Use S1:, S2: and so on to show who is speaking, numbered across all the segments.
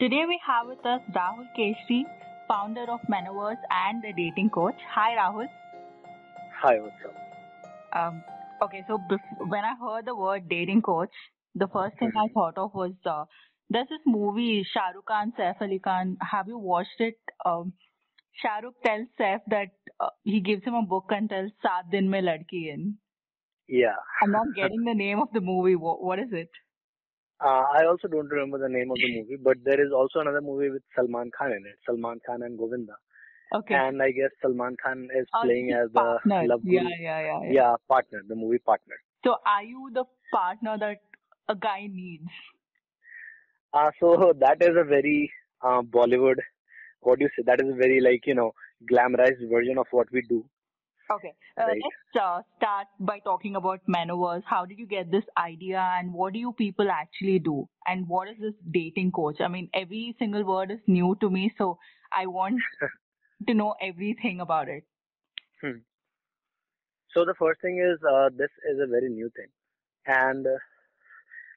S1: Today we have with us Rahul Keshri, founder of Manoverse and a dating coach. Hi, Rahul.
S2: Hi, what's up?
S1: Um, okay, so bef- when I heard the word dating coach, the first thing I
S2: Mhm.
S1: thought of was uh, there's this movie Shah Rukh Khan, Saif Ali Khan. Have you watched it? Um, Shah Rukh tells Saif that uh, he gives him a book and tells Saat Din Mein Ladki in.
S2: Yeah.
S1: I'm not getting the name of the movie. What, what is it?
S2: Uh, I also don't remember the name of the movie, but there is also another movie with Salman Khan in it. Salman Khan and Govinda.
S1: Okay.
S2: And I guess Salman Khan is
S1: Oh,
S2: playing as the love
S1: Yeah, yeah, yeah, yeah.
S2: Yeah, partner, the movie partner.
S1: So are you the partner that a guy needs?
S2: Uh, so that is a very uh, Bollywood, what do you say? That is a very like, you know, glamorized version of what we do.
S1: Okay. Uh,
S2: Right.
S1: Let's uh, start by talking about Manoverse. How did you get this idea and what do you people actually do? And what is this dating coach? I mean, every single word is new to me, so I want to know everything about it.
S2: Hmm. So the first thing is, uh, this is a very new thing. And uh,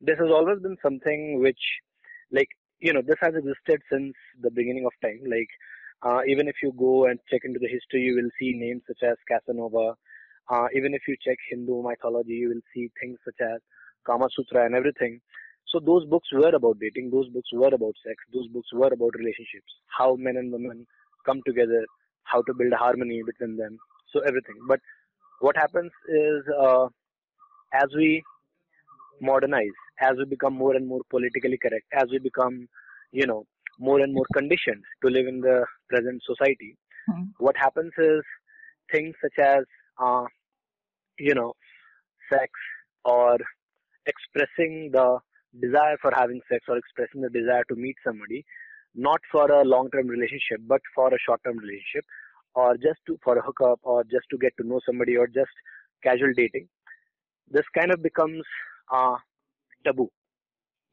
S2: this has always been something which, like, you know, this has existed since the beginning of time. Like, uh, even if you go and check into the history, you will see names such as Casanova. Uh, even if you check Hindu mythology, you will see things such as Kama Sutra and everything. So those books were about dating. Those books were about sex. Those books were about relationships. How men and women come together. How to build harmony between them. So everything. But what happens is, uh, as we modernize, as we become more and more politically correct, as we become, you know, more and more conditioned to live in the present society,
S1: Hmm.
S2: what happens is things such as, uh, you know, sex or expressing the desire for having sex or expressing the desire to meet somebody, not for a long-term relationship, but for a short-term relationship, or just to for a hookup, or just to get to know somebody, or just casual dating. This kind of becomes uh, taboo.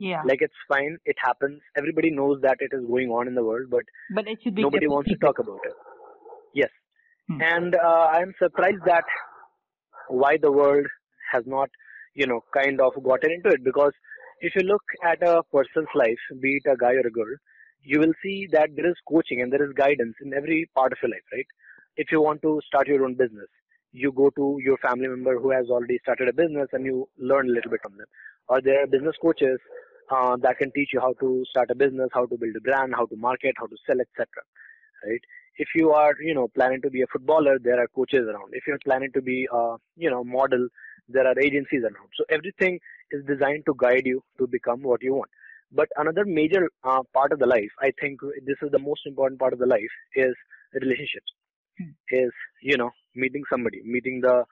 S1: Yeah.
S2: Like it's fine, it happens. Everybody knows that it is going on in the world, but
S1: but it should be
S2: nobody wants to talk about it. Yes.
S1: Hmm.
S2: And uh, I'm surprised that why the world has not, you know, kind of gotten into it because if you look at a person's life, be it a guy or a girl, you will see that there is coaching and there is guidance in every part of your life, right? If you want to start your own business, you go to your family member who has already started a business and you learn a little bit from them. Or there are business coaches uh, that can teach you how to start a business, how to build a brand, how to market, how to sell, etc. Right? If you are, you know, planning to be a footballer, there are coaches around. If you're planning to be, a, you know, model, there are agencies around. So everything is designed to guide you to become what you want. But another major uh, part of the life, I think this is the most important part of the life, is relationships.
S1: Hmm.
S2: Is you know meeting somebody, meeting the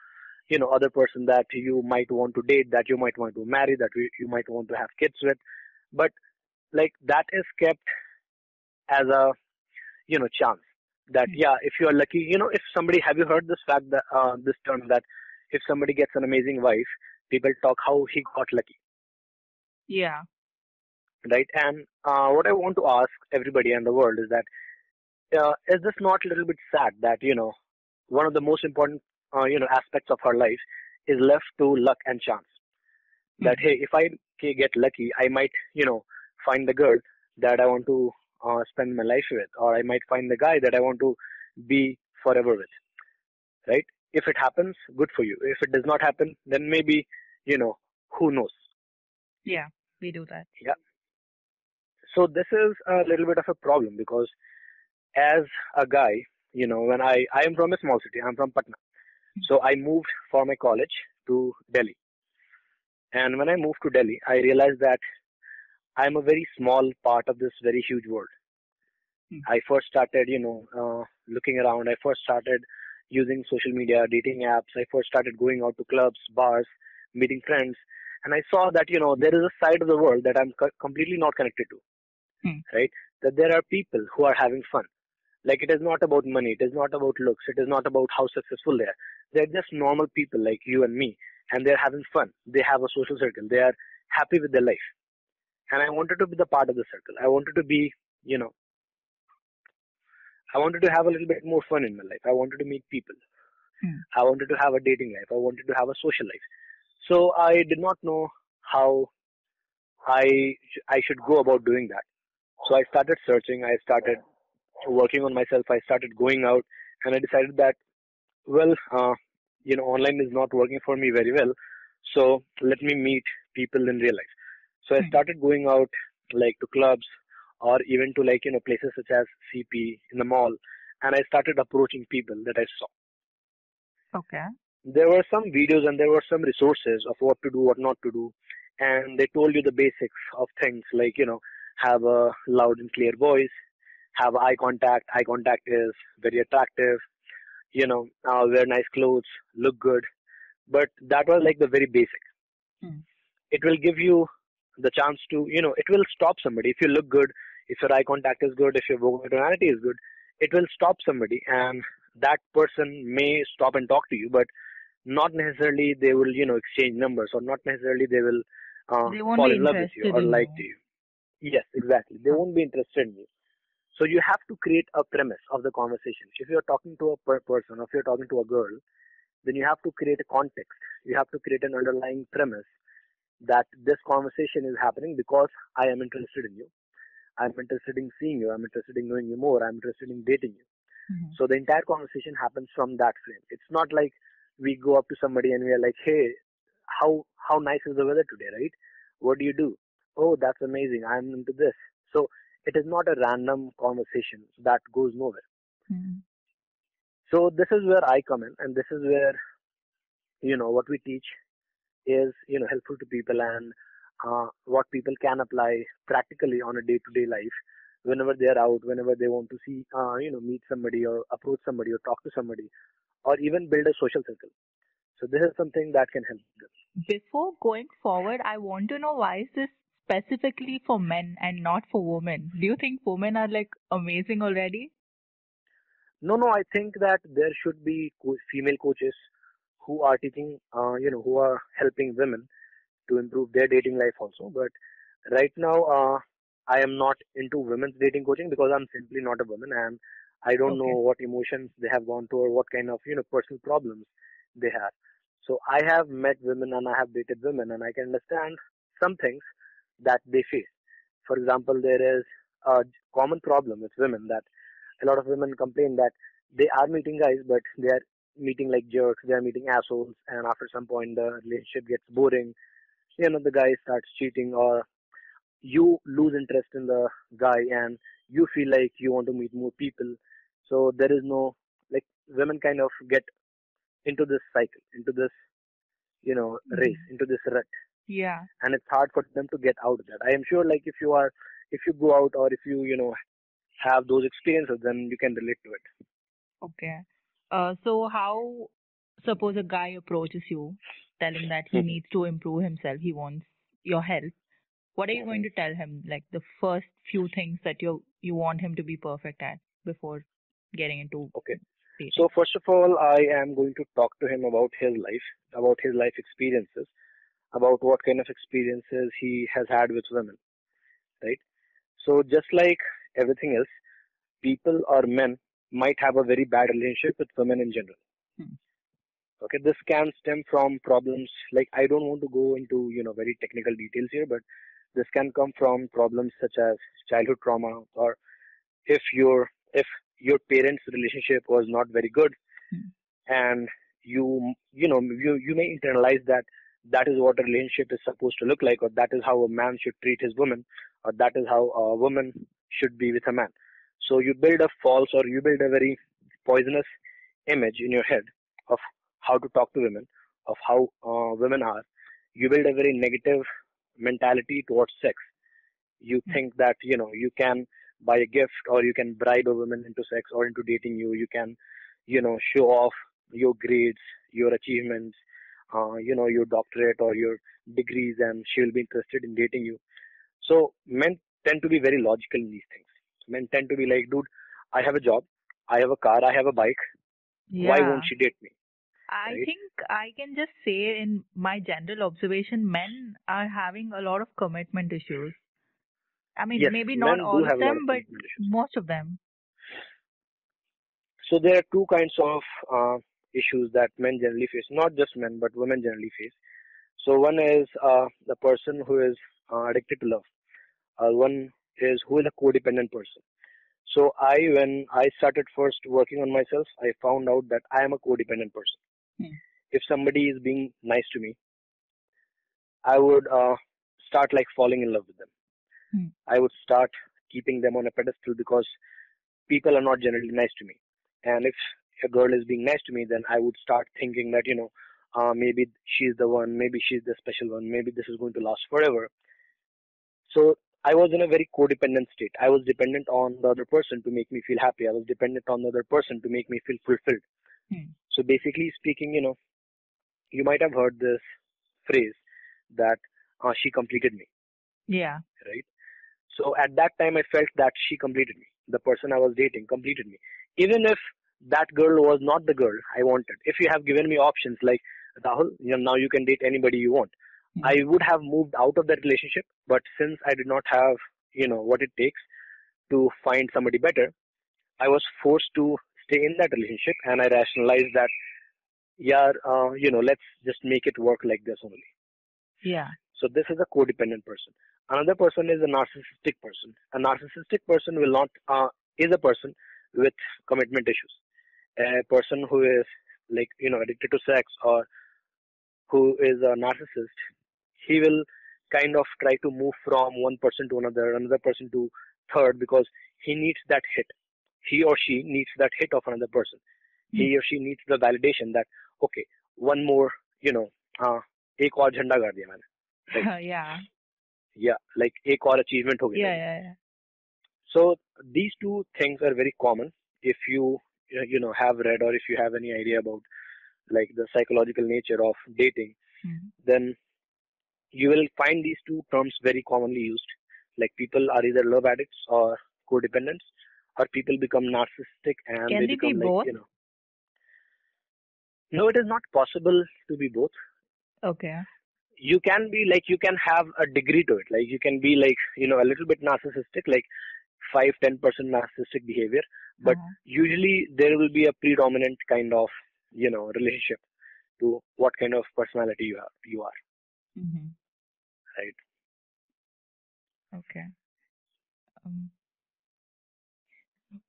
S2: you know other person that you might want to date, that you might want to marry, that you, might want to have kids with. But like that is kept as a you know chance. That
S1: Hmm.
S2: yeah, if you are lucky, you know, if somebody have you heard this fact that uh, this term that if somebody gets an amazing wife, people talk how he got lucky
S1: Yeah.
S2: right? And uh, what I want to ask everybody in the world is that uh, is this not a little bit sad that you know one of the most important uh, you know aspects of our life is left to luck and chance? That hey, if I get lucky, I might you know find the girl that I want to uh, spend my life with, or I might find the guy that I want to be forever with, right? If it happens, good for you. If it does not happen, then maybe you know who knows.
S1: Yeah. We do that. Yeah.
S2: So this is a little bit of a problem because as a guy you know when i i am from a small city i'm from patna so i moved for my college to delhi. And when i moved to delhi i realized that i'm a very small part of this very huge world.
S1: Hmm.
S2: i first started you know uh, looking around. I first started using social media dating apps. I first started going out to clubs bars meeting friends. And i saw that you know there is a side of the world that i'm co- completely not connected to.
S1: Hmm.
S2: right? That there are people who are having fun. Like it is not about money. It is not about looks. It is not about how successful they are they're just normal people like you and me and they're having fun. They have a social circle. They are happy with their life. And i wanted to be the part of the circle. I wanted to be you know i wanted to have a little bit more fun in my life. I wanted to meet people.
S1: Hmm.
S2: i wanted to have a dating life. I wanted to have a social life. So i did not know how i i should go about doing that. So I started searching. I started working on myself. I started going out, and I decided that, well, uh, you know, online is not working for me very well. So let me meet people in real life. So I
S1: Hmm.
S2: started going out like to clubs or even to like you know places such as CP in the mall, and I started approaching people that I saw.
S1: Okay.
S2: There were some videos and there were some resources of what to do, what not to do, and they told you the basics of things like you know have a loud and clear voice, have eye contact. Eye contact is very attractive. You know, uh, wear nice clothes, look good. But that was like the very basic.
S1: Hmm.
S2: It will give you the chance to, you know, it will stop somebody. If you look good, if your eye contact is good, if your vocal tonality is good, it will stop somebody and that person may stop and talk to you, but not necessarily they will, you know, exchange numbers or not necessarily they will uh,
S1: They
S2: fall in love with you or like
S1: you.
S2: to you. Yes, exactly. They won't be interested in you. So you have to create a premise of the conversation. If you're talking to a per- person or if you're talking to a girl, then you have to create a context. You have to create an underlying premise that this conversation is happening because I am interested in you. I'm interested in seeing you. I'm interested in knowing you more. I'm interested in dating you.
S1: Mhm.
S2: So the entire conversation happens from that frame. It's not like we go up to somebody and we are like, "Hey, how how nice is the weather today, right? What do you do? Oh, that's amazing. I'm into this." So it is not a random conversation that goes nowhere.
S1: Mhm.
S2: So this is where I come in, and this is where you know what we teach is you know helpful to people and uh, what people can apply practically on a day-to-day life whenever they are out, whenever they want to see uh, you know meet somebody or approach somebody or talk to somebody or even build a social circle. So this is something that can help them.
S1: Before going forward, I want to know why is this specifically for men and not for women? Do you think women are like amazing already?
S2: No, no, I think that there should be co- female coaches who are teaching, uh, you know, who are helping women to improve their dating life also. But right now, uh, I am not into women's dating coaching because I'm simply not a woman and I don't know what emotions they have gone through or what kind of, you know, personal problems they have. So I have met women and I have dated women and I can understand some things that they face. For example, there is a common problem with women that a lot of women complain that they are meeting guys, but they are meeting like jerks, they are meeting assholes, and after some point the relationship gets boring. You know, the guy starts cheating, or you lose interest in the guy, and you feel like you want to meet more people. So there is no like women kind of get into this cycle, into this you know race,
S1: Mhm.
S2: into this rut,
S1: Yeah.
S2: and it's hard for them to get out of that. I am sure, like if you are, if you go out, or if you you know have those experiences, then you can relate to it.
S1: Okay. Uh, so how, suppose a guy approaches you telling that he
S2: Mhm.
S1: needs to improve himself, he wants your help. What are you going to tell him? Like the first few things that you you want him to be perfect at before getting into
S2: Okay.
S1: dating.
S2: So first of all, I am going to talk to him about his life, about his life experiences, about what kind of experiences he has had with women, right? So just like everything else, people or men might have a very bad relationship with women in general.
S1: Hmm.
S2: Okay, this can stem from problems like I don't want to go into you know very technical details here, but this can come from problems such as childhood trauma or if your if your parents' relationship was not very good
S1: Hmm.
S2: and you you know you you may internalize that that is what a relationship is supposed to look like or that is how a man should treat his woman or that is how a woman should be with a man. So you build a false or you build a very poisonous image in your head of how to talk to women of how uh, women are. You build a very negative mentality towards sex. You
S1: Hmm.
S2: think that you know you can buy a gift or you can bribe a woman into sex or into dating you. You can you know show off your grades your achievements uh, you know your doctorate or your degrees and she will be interested in dating you. So men tend to be very logical in these things. Men tend to be like dude i have a job. I have a car. I have a bike. Why won't she date me?
S1: I
S2: right?
S1: think I can just say in my general observation, men are having a lot of commitment issues. I mean,
S2: yes
S1: maybe not all of them,
S2: of
S1: but most of them.
S2: So there are two kinds of uh, issues that men generally face, not just men, but women generally face. So one is uh, the person who is uh, addicted to love. Uh, one is who is a codependent person. So I, when I started first working on myself, I found out that I am a codependent person.
S1: Hmm.
S2: If somebody is being nice to me, I would uh, start like falling in love with them.
S1: Hmm.
S2: I would start keeping them on a pedestal because people are not generally nice to me. And if a girl is being nice to me, then I would start thinking that, you know, uh, maybe she's the one, maybe she's the special one, maybe this is going to last forever. So I was in a very codependent state. I was dependent on the other person to make me feel happy. I was dependent on the other person to make me feel fulfilled.
S1: Hmm.
S2: So basically speaking, you know, you might have heard this phrase that uh, she completed me,
S1: Yeah.
S2: right? So at that time, I felt that she completed me. The person I was dating completed me. Even if that girl was not the girl I wanted. If you have given me options like Rahul, you know, now you can date anybody you want.
S1: Hmm.
S2: I would have moved out of that relationship, but since I did not have, you know, what it takes to find somebody better, I was forced to stay in that relationship and I rationalized that, yeah, uh, you know, let's just make it work like this only.
S1: Yeah.
S2: So this is a codependent person. Another person is a narcissistic person. A narcissistic person will not, uh, is a person with commitment issues A person who is like, you know, addicted to sex or who is a narcissist, he will kind of try to move from one person to another, another person to third because he needs that hit. He or she needs that hit of another person. He or she needs the validation that, okay, one more, you know, uh, एक और झंडा गाड़ दिया मैंने Right.
S1: yeah.
S2: या like एक और achievement हो गया
S1: Yeah. Yeah. Yeah.
S2: so these two things are very common if you uh, you know have read or if you have any idea about like the psychological nature of dating
S1: Hmm.
S2: then you will find these two terms very commonly used like people are either love addicts or codependents or people become narcissistic and
S1: Can
S2: they
S1: they be
S2: become like
S1: both?
S2: you know no it is not possible to be both
S1: Okay.
S2: you can be like you can have a degree to it like you can be like you know a little bit narcissistic like 5 10% narcissistic behavior but
S1: Uh-huh.
S2: usually there will be a predominant kind of you know relationship to what kind of personality you have you are
S1: Mm-hmm.
S2: right
S1: Okay. Um,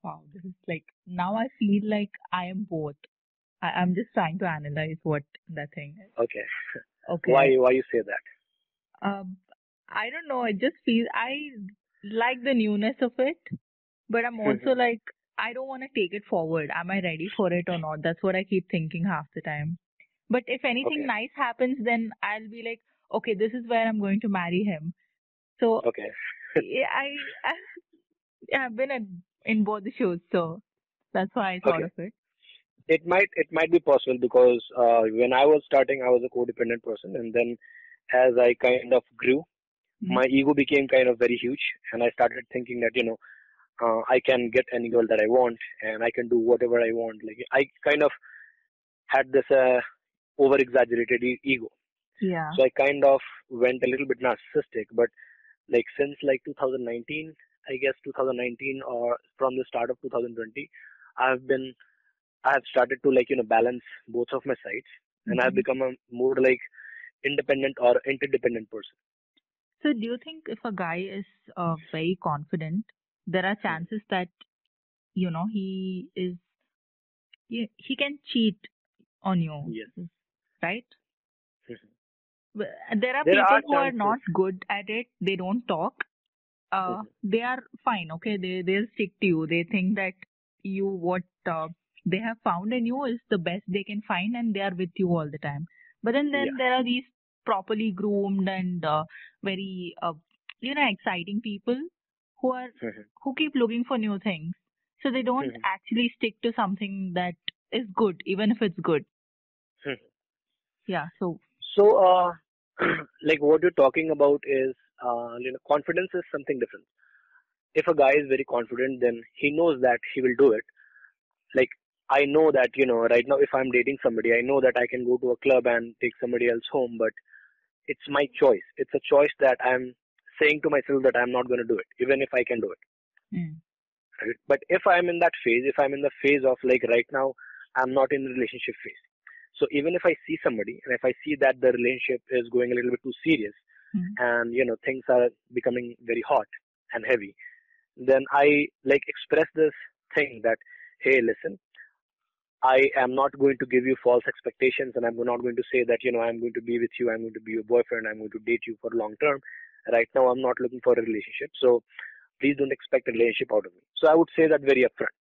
S1: wow, this is like now I feel like I am both. I, I'm just trying to analyze what that thing is.
S2: okay
S1: Okay.
S2: why why you say that
S1: Um, I don't know. It just feels I like the newness of it, but I'm also like I don't want to take it forward. Am I ready for it or not? That's what I keep thinking half the time. But if anything
S2: Okay.
S1: nice happens, then I'll be like, okay, this is where I'm going to marry him. So
S2: okay
S1: yeah, I, I I've been at, in both the shows, so that's why I thought
S2: Okay.
S1: of it.
S2: it might it might be possible because uh, when i was starting i was a codependent person and then as i kind of grew
S1: Mhm.
S2: my ego became kind of very huge and i started thinking that you know uh, i can get any girl that i want and i can do whatever i want like i kind of had this uh, over exaggerated e- ego
S1: Yeah.
S2: so i kind of went a little bit narcissistic but like since like 2019 i guess 2019 or from the start of 2020 i've been i have started to like you know balance both of my sides and i've
S1: Mhm.
S2: become a more like independent or interdependent person
S1: So do you think if a guy is uh, very confident, there are chances that you know he is he, he can cheat on you,
S2: yes
S1: right? There are
S2: There
S1: people
S2: are
S1: who are not good at it. They don't talk. Uh, they are fine. Okay, they they'll stick to you. They think that you what uh, they have found in you is the best they can find, and they are with you all the time. But then then
S2: Yeah.
S1: there are these properly groomed and uh, very uh, you know exciting people who are
S2: Mhm.
S1: who keep looking for new things. So they don't
S2: Mhm.
S1: actually stick to something that is good, even if it's good.
S2: Mhm.
S1: Yeah. So
S2: So, uh, like what you're talking about is, uh, you know, confidence is something different. If a guy is very confident, then he knows that he will do it. Like, I know that, you know, right now if I'm dating somebody, I know that I can go to a club and take somebody else home, but it's my choice. It's a choice that I'm saying to myself that I'm not going to do it, even if I can do it.
S1: mm,
S2: Right? But if I'm in that phase, if I'm in the phase of like right now, I'm not in the relationship phase. So even if I see somebody and if I see that the relationship is going a little bit too serious
S1: mm,
S2: and you know things are becoming very hot, and heavy, then I like express this thing that, hey, listen, I am not going to give you false expectations and I'm not going to say that, you know, I'm going to be with you, I'm going to be your boyfriend, I'm going to date you for long term. Right now, I'm not looking for a relationship. So please don't expect a relationship out of me. So I would say that very upfront.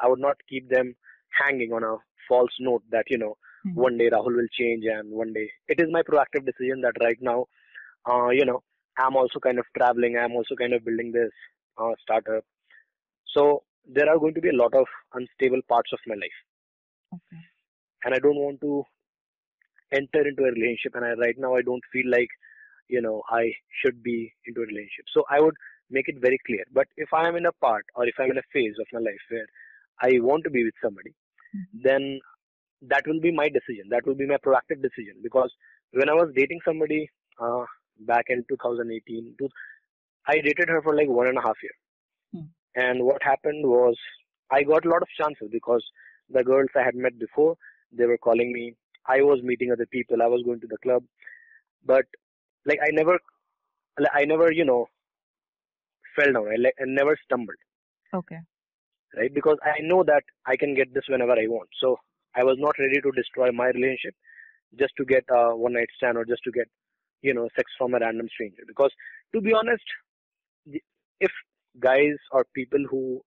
S2: I would not keep them hanging on a false note that, you know,
S1: Mhm.
S2: one day Rahul will change and one day it is my proactive decision that right now, uh, you know, I'm also kind of traveling. I'm also kind of building this uh, startup. So there are going to be a lot of unstable parts of my life
S1: Okay.
S2: and I don't want to enter into a relationship. And I, right now, I don't feel like, you know, I should be into a relationship. So I would make it very clear. But if I am in a part or if I'm in a phase of my life where I want to be with somebody,
S1: Mhm.
S2: then that will be my decision. That will be my proactive decision. Because when I was dating somebody uh, back in 2018, I dated her for like one and a half year.
S1: Hmm.
S2: And what happened was I got a lot of chances because the girls I had met before, they were calling me. I was meeting other people. I was going to the club, but like I never, like, I never, you know, fell down. I, like, I never stumbled,
S1: Okay.
S2: right? Because I know that I can get this whenever I want. So I was not ready to destroy my relationship just to get a one night stand or just to get, you know, sex from a random stranger. Because to be honest, if guys or people who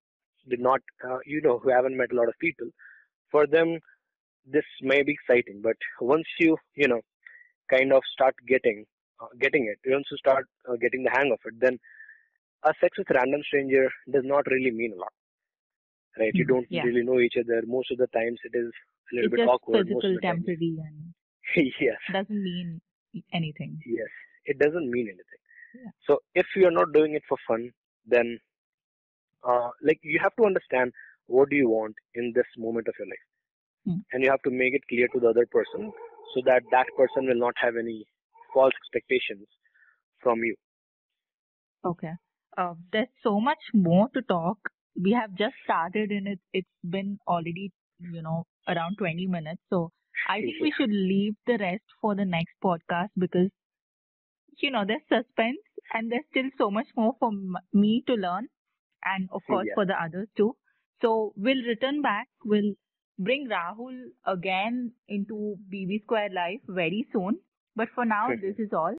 S2: did not, uh, you know, who haven't met a lot of people, for them this may be exciting, but once you, you know, kind of start getting, uh, getting it, once you start uh, getting the hang of it, then a sex with random stranger does not really mean a lot, right? You
S1: Mhm,
S2: don't
S1: yeah.
S2: really know each other. Most of the times it is a little
S1: It's
S2: bit
S1: just
S2: awkward. Most
S1: physical,
S2: of the times.
S1: temporary, and
S2: yes,
S1: doesn't mean anything.
S2: yes. It doesn't mean anything.
S1: Yeah.
S2: So if you are not doing it for fun, then uh, like you have to understand what do you want in this moment of your life,
S1: Hmm.
S2: and you have to make it clear to the other person so that that person will not have any false expectations from you.
S1: Okay. Uh, there's so much more to talk. We have just started and it, it's been already, you know, around 20 minutes. So I think we should leave the rest for the next podcast because, you know, there's suspense and there's still so much more for m- me to learn and of course
S2: Yeah.
S1: for the others too. So we'll return back. We'll bring Rahul again into BB Square Life very soon. But for now,
S2: Mhm.
S1: this is all.